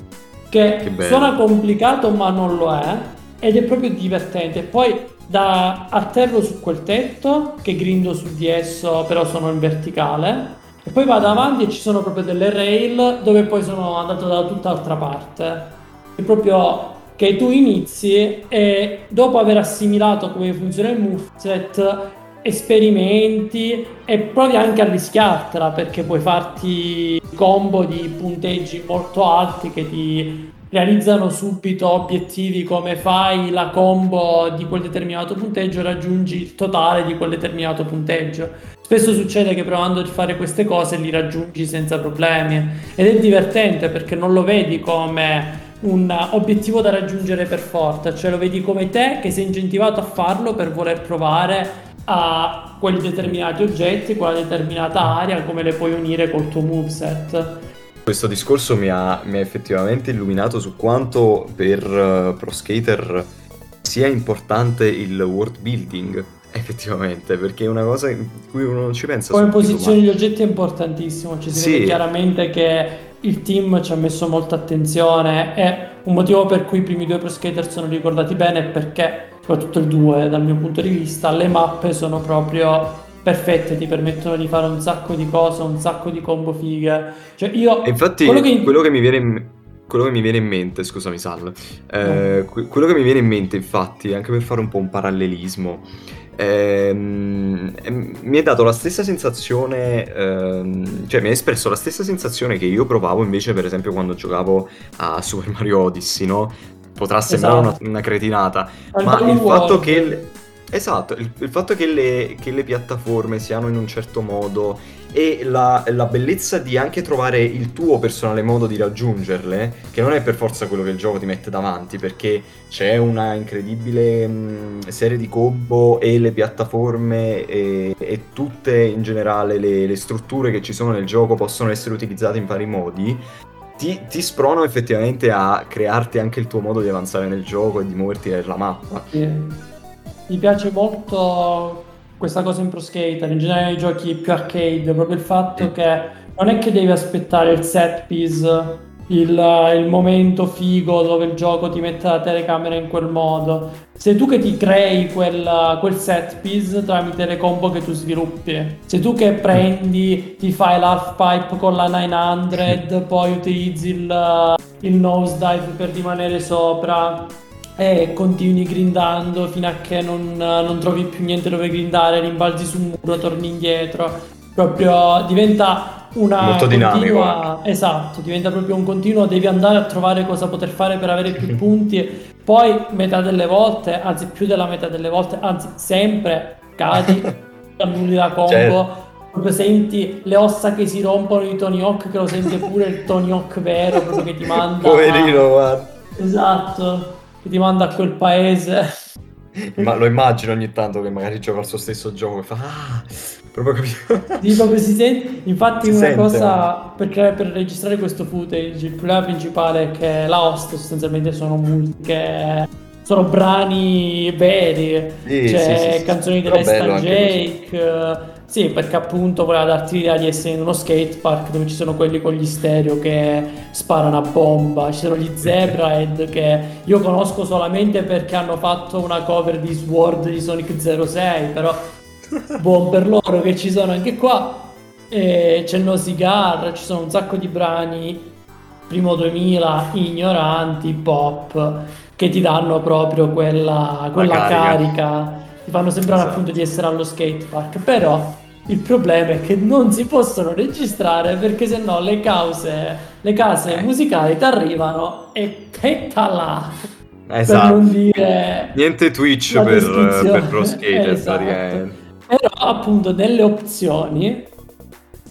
Che, che suona complicato ma non lo è ed è proprio divertente. Poi da atterro su quel tetto che grindo su di esso però sono in verticale e poi vado avanti e ci sono proprio delle rail dove poi sono andato da tutt'altra parte. È proprio che tu inizi e dopo aver assimilato come funziona il moveset esperimenti e provi anche a rischiartela perché puoi farti combo di punteggi molto alti che ti realizzano subito obiettivi come fai la combo di quel determinato punteggio raggiungi il totale di quel determinato punteggio. Spesso succede che provando a fare queste cose li raggiungi senza problemi. Ed è divertente perché non lo vedi come un obiettivo da raggiungere per forza, cioè lo vedi come te che sei incentivato a farlo per voler provare a quei determinati oggetti, quella determinata area, come le puoi unire col tuo moveset. Questo discorso mi ha, mi ha effettivamente illuminato su quanto per uh, Pro Skater sia importante il world building effettivamente perché è una cosa in cui uno non ci pensa come posizione degli oggetti è importantissimo ci si sì. vede chiaramente che il team ci ha messo molta attenzione e un motivo per cui i primi due Pro Skater sono ricordati bene è perché, soprattutto il 2 dal mio punto di vista, le mappe sono proprio perfette, ti permettono di fare un sacco di cose, un sacco di combo fighe. Cioè io... E infatti quello che... quello che mi viene in quello che mi viene in mente, scusami Sal, eh, quello che mi viene in mente infatti, anche per fare un po' un parallelismo, ehm, mi è dato la stessa sensazione, ehm, cioè mi ha espresso la stessa sensazione che io provavo invece per esempio quando giocavo a Super Mario Odyssey, no? Potrà sembrare esatto. una, una, cretinata, Al ma il fatto che... Esatto, il, il fatto che le, che le, piattaforme siano in un certo modo e la, la, bellezza di anche trovare il tuo personale modo di raggiungerle, che non è per forza quello che il gioco ti mette davanti, perché c'è una incredibile mh, serie di combo e le piattaforme e, e tutte in generale le, le, strutture che ci sono nel gioco possono essere utilizzate in vari modi. Ti, ti spronano effettivamente a crearti anche il tuo modo di avanzare nel gioco e di muoverti nella mappa. Sì mi piace molto questa cosa in Pro Skater, in generale nei giochi più arcade, proprio il fatto che non è che devi aspettare il set piece, il, il, momento figo dove il gioco ti mette la telecamera in quel modo. Sei tu che ti crei quel, quel set piece tramite le combo che tu sviluppi. Sei tu che prendi, ti fai l'half pipe con la 900, poi utilizzi il, il nosedive per rimanere sopra e continui grindando fino a che non, non, trovi più niente dove grindare, rimbalzi sul muro, torni indietro. Proprio diventa una molto dinamico. Esatto, diventa proprio un continuo, devi andare a trovare cosa poter fare per avere più punti. Poi metà delle volte, anzi più della metà delle volte, anzi sempre cadi, annulli la combo. Certo. Proprio senti le ossa che si rompono di Tony Hawk, che lo sente pure il Tony Hawk vero, proprio che ti manda. Poverino, guarda. Esatto che ti manda a quel paese. Ma lo immagino ogni tanto che magari gioca al suo stesso gioco e fa ah, proprio capito. Sì, proprio si sente. Infatti, si una sente, cosa per, per, registrare questo footage, il problema principale è che la host sostanzialmente sono musiche. Sono brani veri, sì, cioè sì, sì, canzoni di Resta Jake. Sì, perché appunto voleva darti l'idea di essere in uno skate park dove ci sono quelli con gli stereo che sparano a bomba, ci sono gli Zebrahead che io conosco solamente perché hanno fatto una cover di Sword di Sonic 06, però buon per loro che ci sono anche qua. E c'è No Cigar, ci sono un sacco di brani primo 2000 ignoranti, pop, che ti danno proprio quella, quella carica. carica. ti fanno sembrare esatto. appunto di essere allo skatepark, però il problema è che non si possono registrare perché sennò le cause, le case eh. musicali ti arrivano e petta là. Esatto. Per non dire niente Twitch per, per Pro Skater esatto. praticamente. Però appunto delle opzioni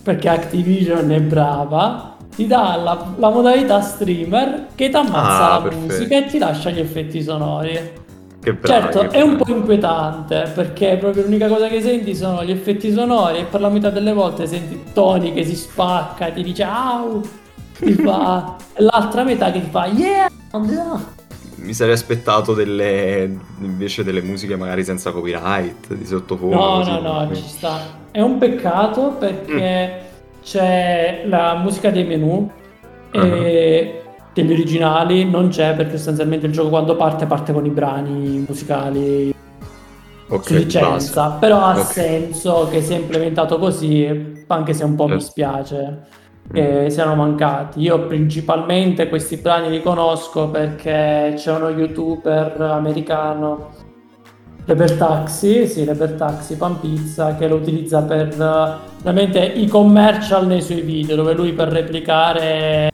perché Activision è brava ti dà la, la modalità streamer che ti ammazza ah, la perfetto. musica e ti lascia gli effetti sonori. Che bravo, certo, che è un po' inquietante perché proprio l'unica cosa che senti sono gli effetti sonori e per la metà delle volte senti Tony che si spacca, ti dice au, ti fa... l'altra metà che ti fa yeah! Mi sarei aspettato delle invece delle musiche magari senza copyright di sottofondo. No, no, no, ci sta. È un peccato perché mm. c'è la musica dei menu uh-huh. e degli originali non c'è perché sostanzialmente il gioco quando parte parte con i brani musicali su licenza però ha okay. senso che sia implementato così anche se un po' mi spiace che mm. siano mancati io principalmente questi brani li conosco perché c'è uno youtuber americano Leber Taxi, sì, Leber Taxi Pan Pizza che lo utilizza per veramente i commercial nei suoi video dove lui per replicare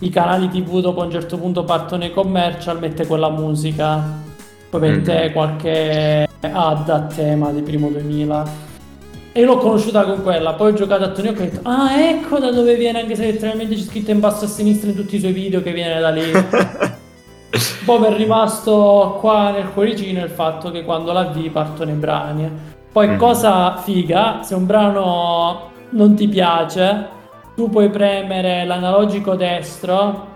i canali tv dopo a un certo punto partono i commercial, mette quella musica, poi mette mm. qualche ad a tema di primo 2000. E l'ho conosciuta con quella, poi ho giocato a Tony Hawk e ho detto, ah ecco da dove viene, anche se letteralmente c'è scritto in basso a sinistra in tutti i suoi video che viene da lì. poi mi è rimasto qua nel cuoricino il fatto che quando la vi partono i brani. Poi mm. cosa figa, se un brano non ti piace, tu puoi premere l'analogico destro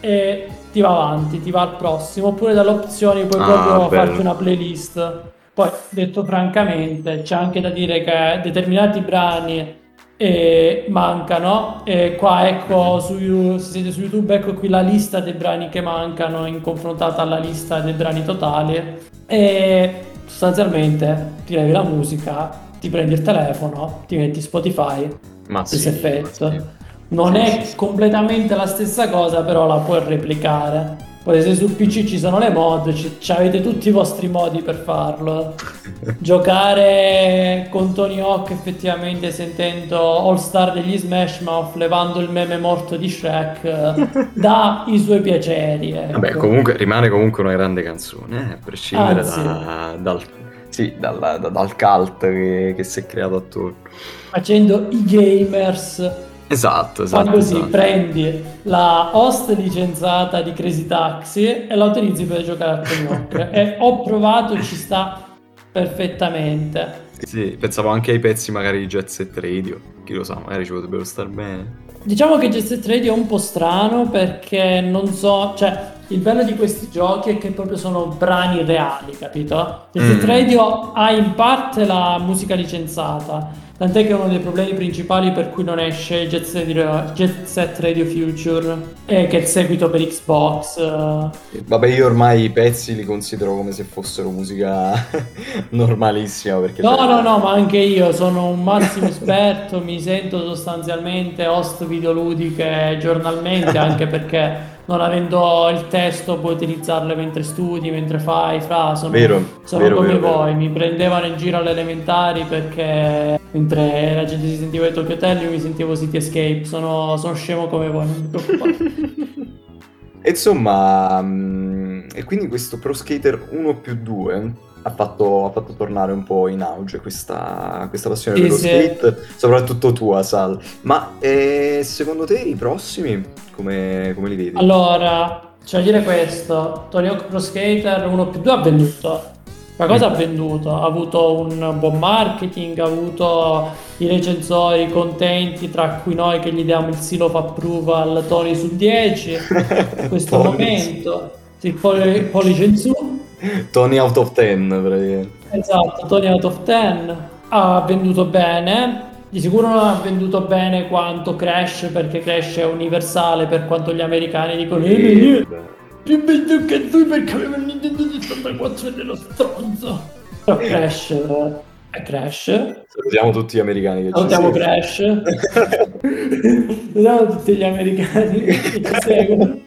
e ti va avanti, ti va al prossimo, oppure dalle opzioni puoi ah, proprio bello. farti una playlist. Poi, detto francamente, c'è anche da dire che determinati brani eh, mancano e qua ecco su, se siete su YouTube ecco qui la lista dei brani che mancano in confrontata alla lista dei brani totali e sostanzialmente ti levi la musica ti prendi il telefono ti metti Spotify ma sì, effetto. Sì. Non sì, è sì, completamente la stessa cosa, però la puoi replicare. Poi se sul PC ci sono le mod, ci, avete tutti i vostri modi per farlo. Giocare con Tony Hawk effettivamente sentendo All Star degli Smash Mouth, levando il meme morto di Shrek, dà i suoi piaceri. Ecco. Vabbè, comunque rimane comunque una grande canzone, eh? a prescindere da, dal, sì, dal, dal, cult che, che si è creato attorno facendo i gamers. Esatto, esatto. Quando così esatto. prendi la host licenziata di Crazy Taxi e la utilizzi per giocare a Tony e ho provato, ci sta perfettamente. Sì, pensavo anche ai pezzi magari di Jet Set Radio. Chi lo sa, magari ci potrebbero star bene. Diciamo che Jet Set Radio è un po' strano perché non so, cioè il bello di questi giochi è che proprio sono brani reali, capito? Jet Set mm. Radio ha in parte la musica licenziata, Tant'è che è uno dei problemi principali per cui non esce Jet Set Radio, Jet Set Radio Future, e che è il seguito per Xbox. Vabbè, io ormai i pezzi li considero come se fossero musica normalissima. Perché no, no, no, ma anche io sono un massimo esperto, mi sento sostanzialmente host videoludiche giornalmente, anche perché non avendo il testo puoi utilizzarle mentre studi, mentre fai, fra, sono, vero, sono vero, come vero, voi, mi prendevano in giro alle elementari perché mentre la gente si sentiva di Tokyo Hotel io mi sentivo City Escape, sono, sono scemo come voi, non vi preoccupate. Insomma, mm, e quindi questo Pro Skater 1 più 2 ha fatto, ha fatto, tornare un po' in auge questa, questa passione per lo skate, soprattutto tua, Sal. Ma eh, secondo te i prossimi come, come li vedi? Allora, c'è da dire questo: Tony Hawk Pro Skater 1 più 2 ha venduto. Ma cosa mm. ha venduto? Ha avuto un buon marketing, ha avuto i recensori contenti, tra cui noi che gli diamo il seal of approval Tony su 10 in questo momento. Il poli, Policensù Tony out of 10 praticamente. Esatto, Tony out of 10 ha venduto bene di sicuro non ha venduto bene quanto Crash, perché Crash è universale per quanto gli americani dicono eh, eh, più bello che tu perché aveva il Nintendo 64 dello stronzo. Però Crash eh, è Crash. Salutiamo tutti gli americani che Salutiamo ci Crash. Salutiamo tutti gli americani che ci seguono.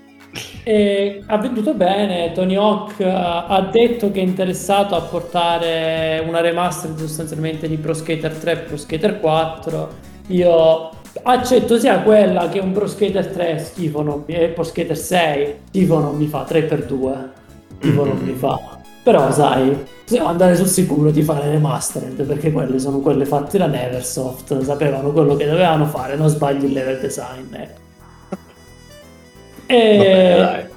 E ha venduto bene, Tony Hawk eh, ha detto che è interessato a portare una remaster sostanzialmente di Pro Skater 3 e Pro Skater 4. Io accetto sia quella che un Pro Skater 3 schifo non mi, e Pro Skater 6 schifo non mi fa, 3x2 schifo non mi fa. Però sai, possiamo andare sul sicuro di fare remastered perché quelle sono quelle fatte da Neversoft, sapevano quello che dovevano fare, non sbagli il level design. Ecco. E Vabbè,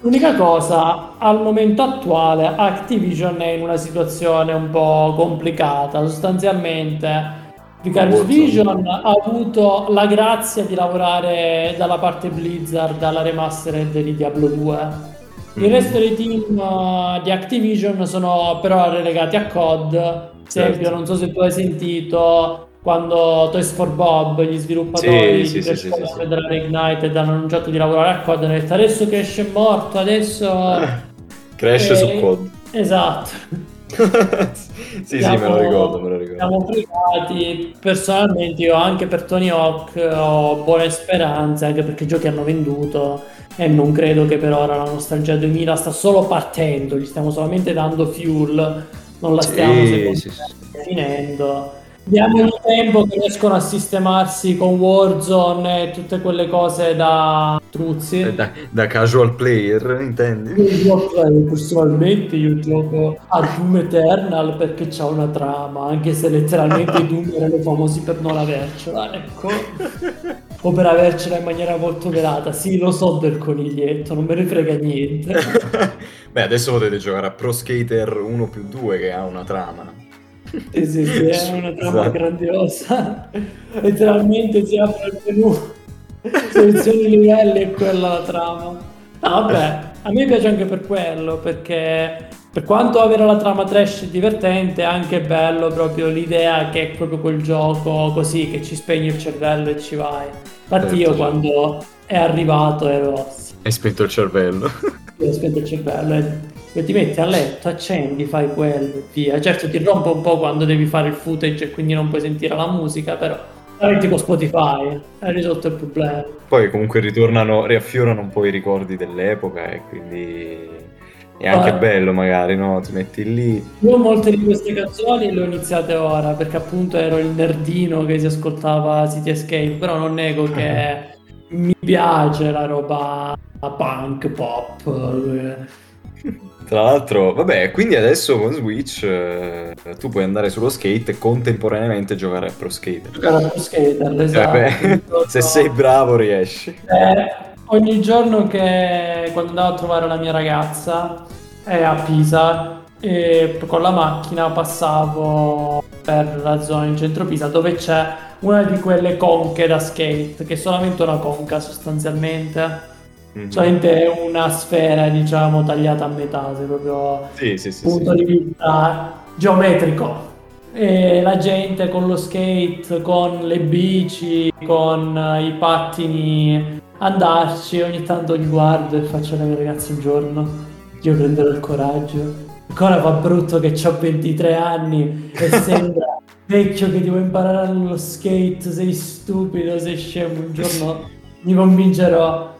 l'unica cosa, al momento attuale Activision è in una situazione un po' complicata. Sostanzialmente Vicarious Vision ha avuto la grazia di lavorare dalla parte Blizzard alla remastered di Diablo 2. Il mm. resto dei team uh, di Activision sono però relegati a COD. Per esempio, certo. non so se tu hai sentito quando Toys for Bob, gli sviluppatori sì, sì, sì, sì, della Ignited hanno annunciato di lavorare a Code, hanno detto adesso che esce morto, adesso... Crash e... su Code. Esatto. sì, siamo, sì, me lo ricordo, me lo ricordo. Siamo privati, personalmente io anche per Tony Hawk ho buone speranze, anche perché i giochi hanno venduto e non credo che per ora la nostalgia 2000 sta solo partendo, gli stiamo solamente dando fuel, non la stiamo sì, finendo Diamo il tempo che riescono a sistemarsi con Warzone e tutte quelle cose da truzzi. Eh, da, da casual player, intendi? Io personalmente io gioco a Doom Eternal perché c'ha una trama, anche se letteralmente i Doom erano famosi per non avercela, ecco. O per avercela in maniera molto velata. Sì, lo so del coniglietto, non me ne frega niente. Beh, adesso potete giocare a Pro Skater 1 più 2 che ha una trama. Sì, sì, sì, è una trama esatto. grandiosa. Letteralmente si apre il menu, selezioni i livelli e quella la trama. No, vabbè, a me piace anche per quello, perché per quanto avere la trama trash divertente, è anche bello proprio l'idea che è proprio quel gioco così che ci spegne il cervello e ci vai. Infatti io certo. quando è arrivato ero... Hai spento il cervello. Io ho spento il cervello e e ti metti a letto, accendi, fai quello e via. Certo ti rompe un po' quando devi fare il footage e quindi non puoi sentire la musica, però metti con Spotify, hai risolto il problema. Poi comunque ritornano, riaffiorano un po' i ricordi dell'epoca e quindi è anche ah, bello magari, no? Ti metti lì. Io molte di queste canzoni le ho iniziate ora perché appunto ero il nerdino che si ascoltava City Escape, però non nego che mi piace la roba punk, pop. Tra l'altro, vabbè, quindi adesso con Switch eh, tu puoi andare sullo skate e contemporaneamente giocare a Pro Skater. Giocare a Pro Skater, esatto. Eh, se sei bravo riesci. Eh, ogni giorno che quando andavo a trovare la mia ragazza è a Pisa e con la macchina passavo per la zona in centro Pisa dove c'è una di quelle conche da skate, che è solamente una conca sostanzialmente mm-hmm. solamente una sfera, diciamo, tagliata a metà, se proprio sì, sì, sì, punto di vista geometrico. E la gente con lo skate, con le bici, con i pattini, andarci, ogni tanto li guardo e faccio alle mie ragazze un giorno, io prenderò il coraggio. Ancora fa brutto che ho 23 anni e sembra vecchio che devo imparare lo skate, sei stupido, sei scemo, un giorno mi convincerò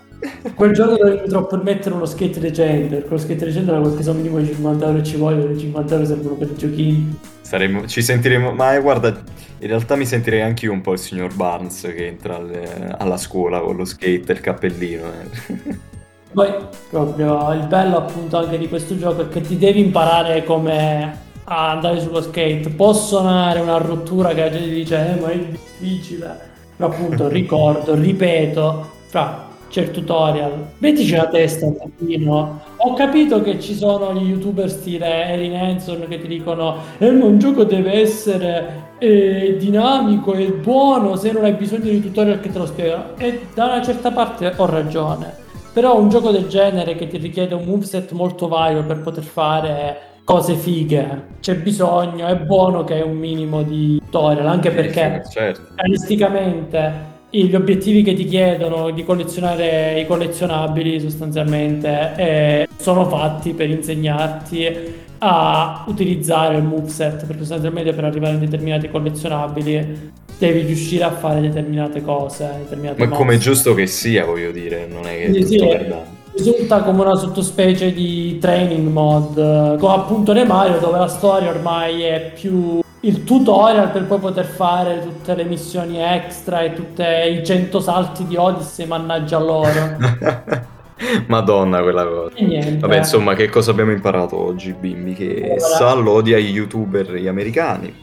Quel giorno dovevo potrò permettere uno skate legend. Con lo skate legend era qualcosa minimo di 50 euro ci vogliono, i 50 euro servono per i giochini. Saremo, ci sentiremo, ma eh, guarda, in realtà mi sentirei anche io un po' il signor Barnes che entra alle, alla scuola con lo skate e il cappellino. Eh. Poi, proprio il bello appunto anche di questo gioco è che ti devi imparare come a andare sullo skate. Può suonare una rottura che la gente dice, eh, ma è difficile. Però appunto ricordo, ripeto, fra c'è il tutorial. Mettici la testa un pochino. Ho capito che ci sono gli youtuber stile Erin Hanson che ti dicono eh, ma un gioco deve essere eh, dinamico e buono se non hai bisogno di tutorial che te lo spiegano. E da una certa parte ho ragione. Però un gioco del genere che ti richiede un moveset molto vario per poter fare cose fighe. C'è bisogno, è buono che è un minimo di tutorial, anche perché certo. realisticamente gli obiettivi che ti chiedono di collezionare i collezionabili sostanzialmente eh, sono fatti per insegnarti a utilizzare il moveset, perché sostanzialmente per arrivare a determinati collezionabili devi riuscire a fare determinate cose, determinate Ma come è giusto che sia, voglio dire, non è che è Sì, tutto sì, per danno. risulta come una sottospecie di training mod, eh, come appunto le Mario, dove la storia ormai è più il tutorial per poi poter fare tutte le missioni extra e tutti i 100 salti di Odyssey, mannaggia loro. Madonna quella cosa. Vabbè, insomma, che cosa abbiamo imparato oggi, bimbi? Che Allora. Sal odia gli youtuber gli americani.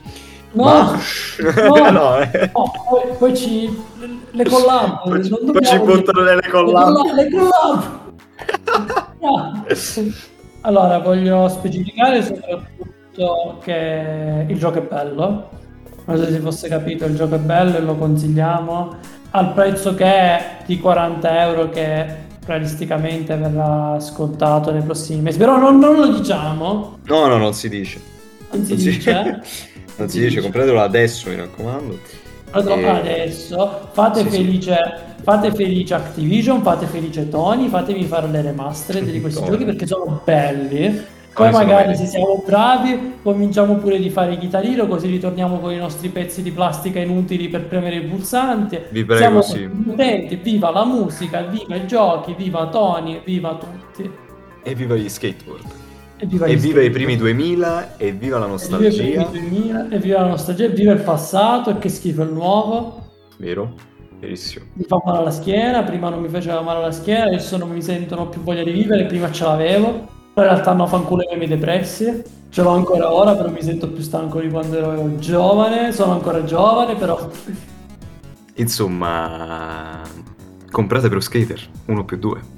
No, Ma... no, no, eh. no, poi, poi ci... le collab. Poi ci- poi ci buttano Le collab. collab. Le collab. No. Allora, voglio specificare soprattutto che il gioco è bello. Non so se si fosse capito, il gioco è bello e lo consigliamo al prezzo che è di 40 euro che realisticamente verrà scontato nei prossimi mesi. Però non, non lo diciamo, No, no, non si dice. non si Non si- dice. Non si dice, compratelo adesso, mi raccomando. Allora, Eh, adesso fate sì, sì. felice, fate felice Activision, fate felice Tony, fatemi fare le remastered di questi Tony. giochi perché sono belli. Poi magari se siamo bravi cominciamo pure di fare chitarrino così ritorniamo con i nostri pezzi di plastica inutili per premere i pulsanti. Vi prego, siamo sì. contenti, viva la musica, viva i giochi, viva Tony, viva tutti. E viva gli skateboard. E viva, E gli viva i primi 2000, e viva la E viva i nostalgia. primi 2000, e viva la nostalgia, e viva il passato e che schifo il nuovo. Vero? Verissimo. Mi fa male alla schiena, prima non mi faceva male alla schiena, adesso non mi sentono più voglia di vivere, prima ce l'avevo. In realtà no, fanculo i miei depressi. Ce l'ho ancora ora, però mi sento più stanco di quando ero giovane. Sono ancora giovane, però Insomma, comprate Pro Skater 1 più 2.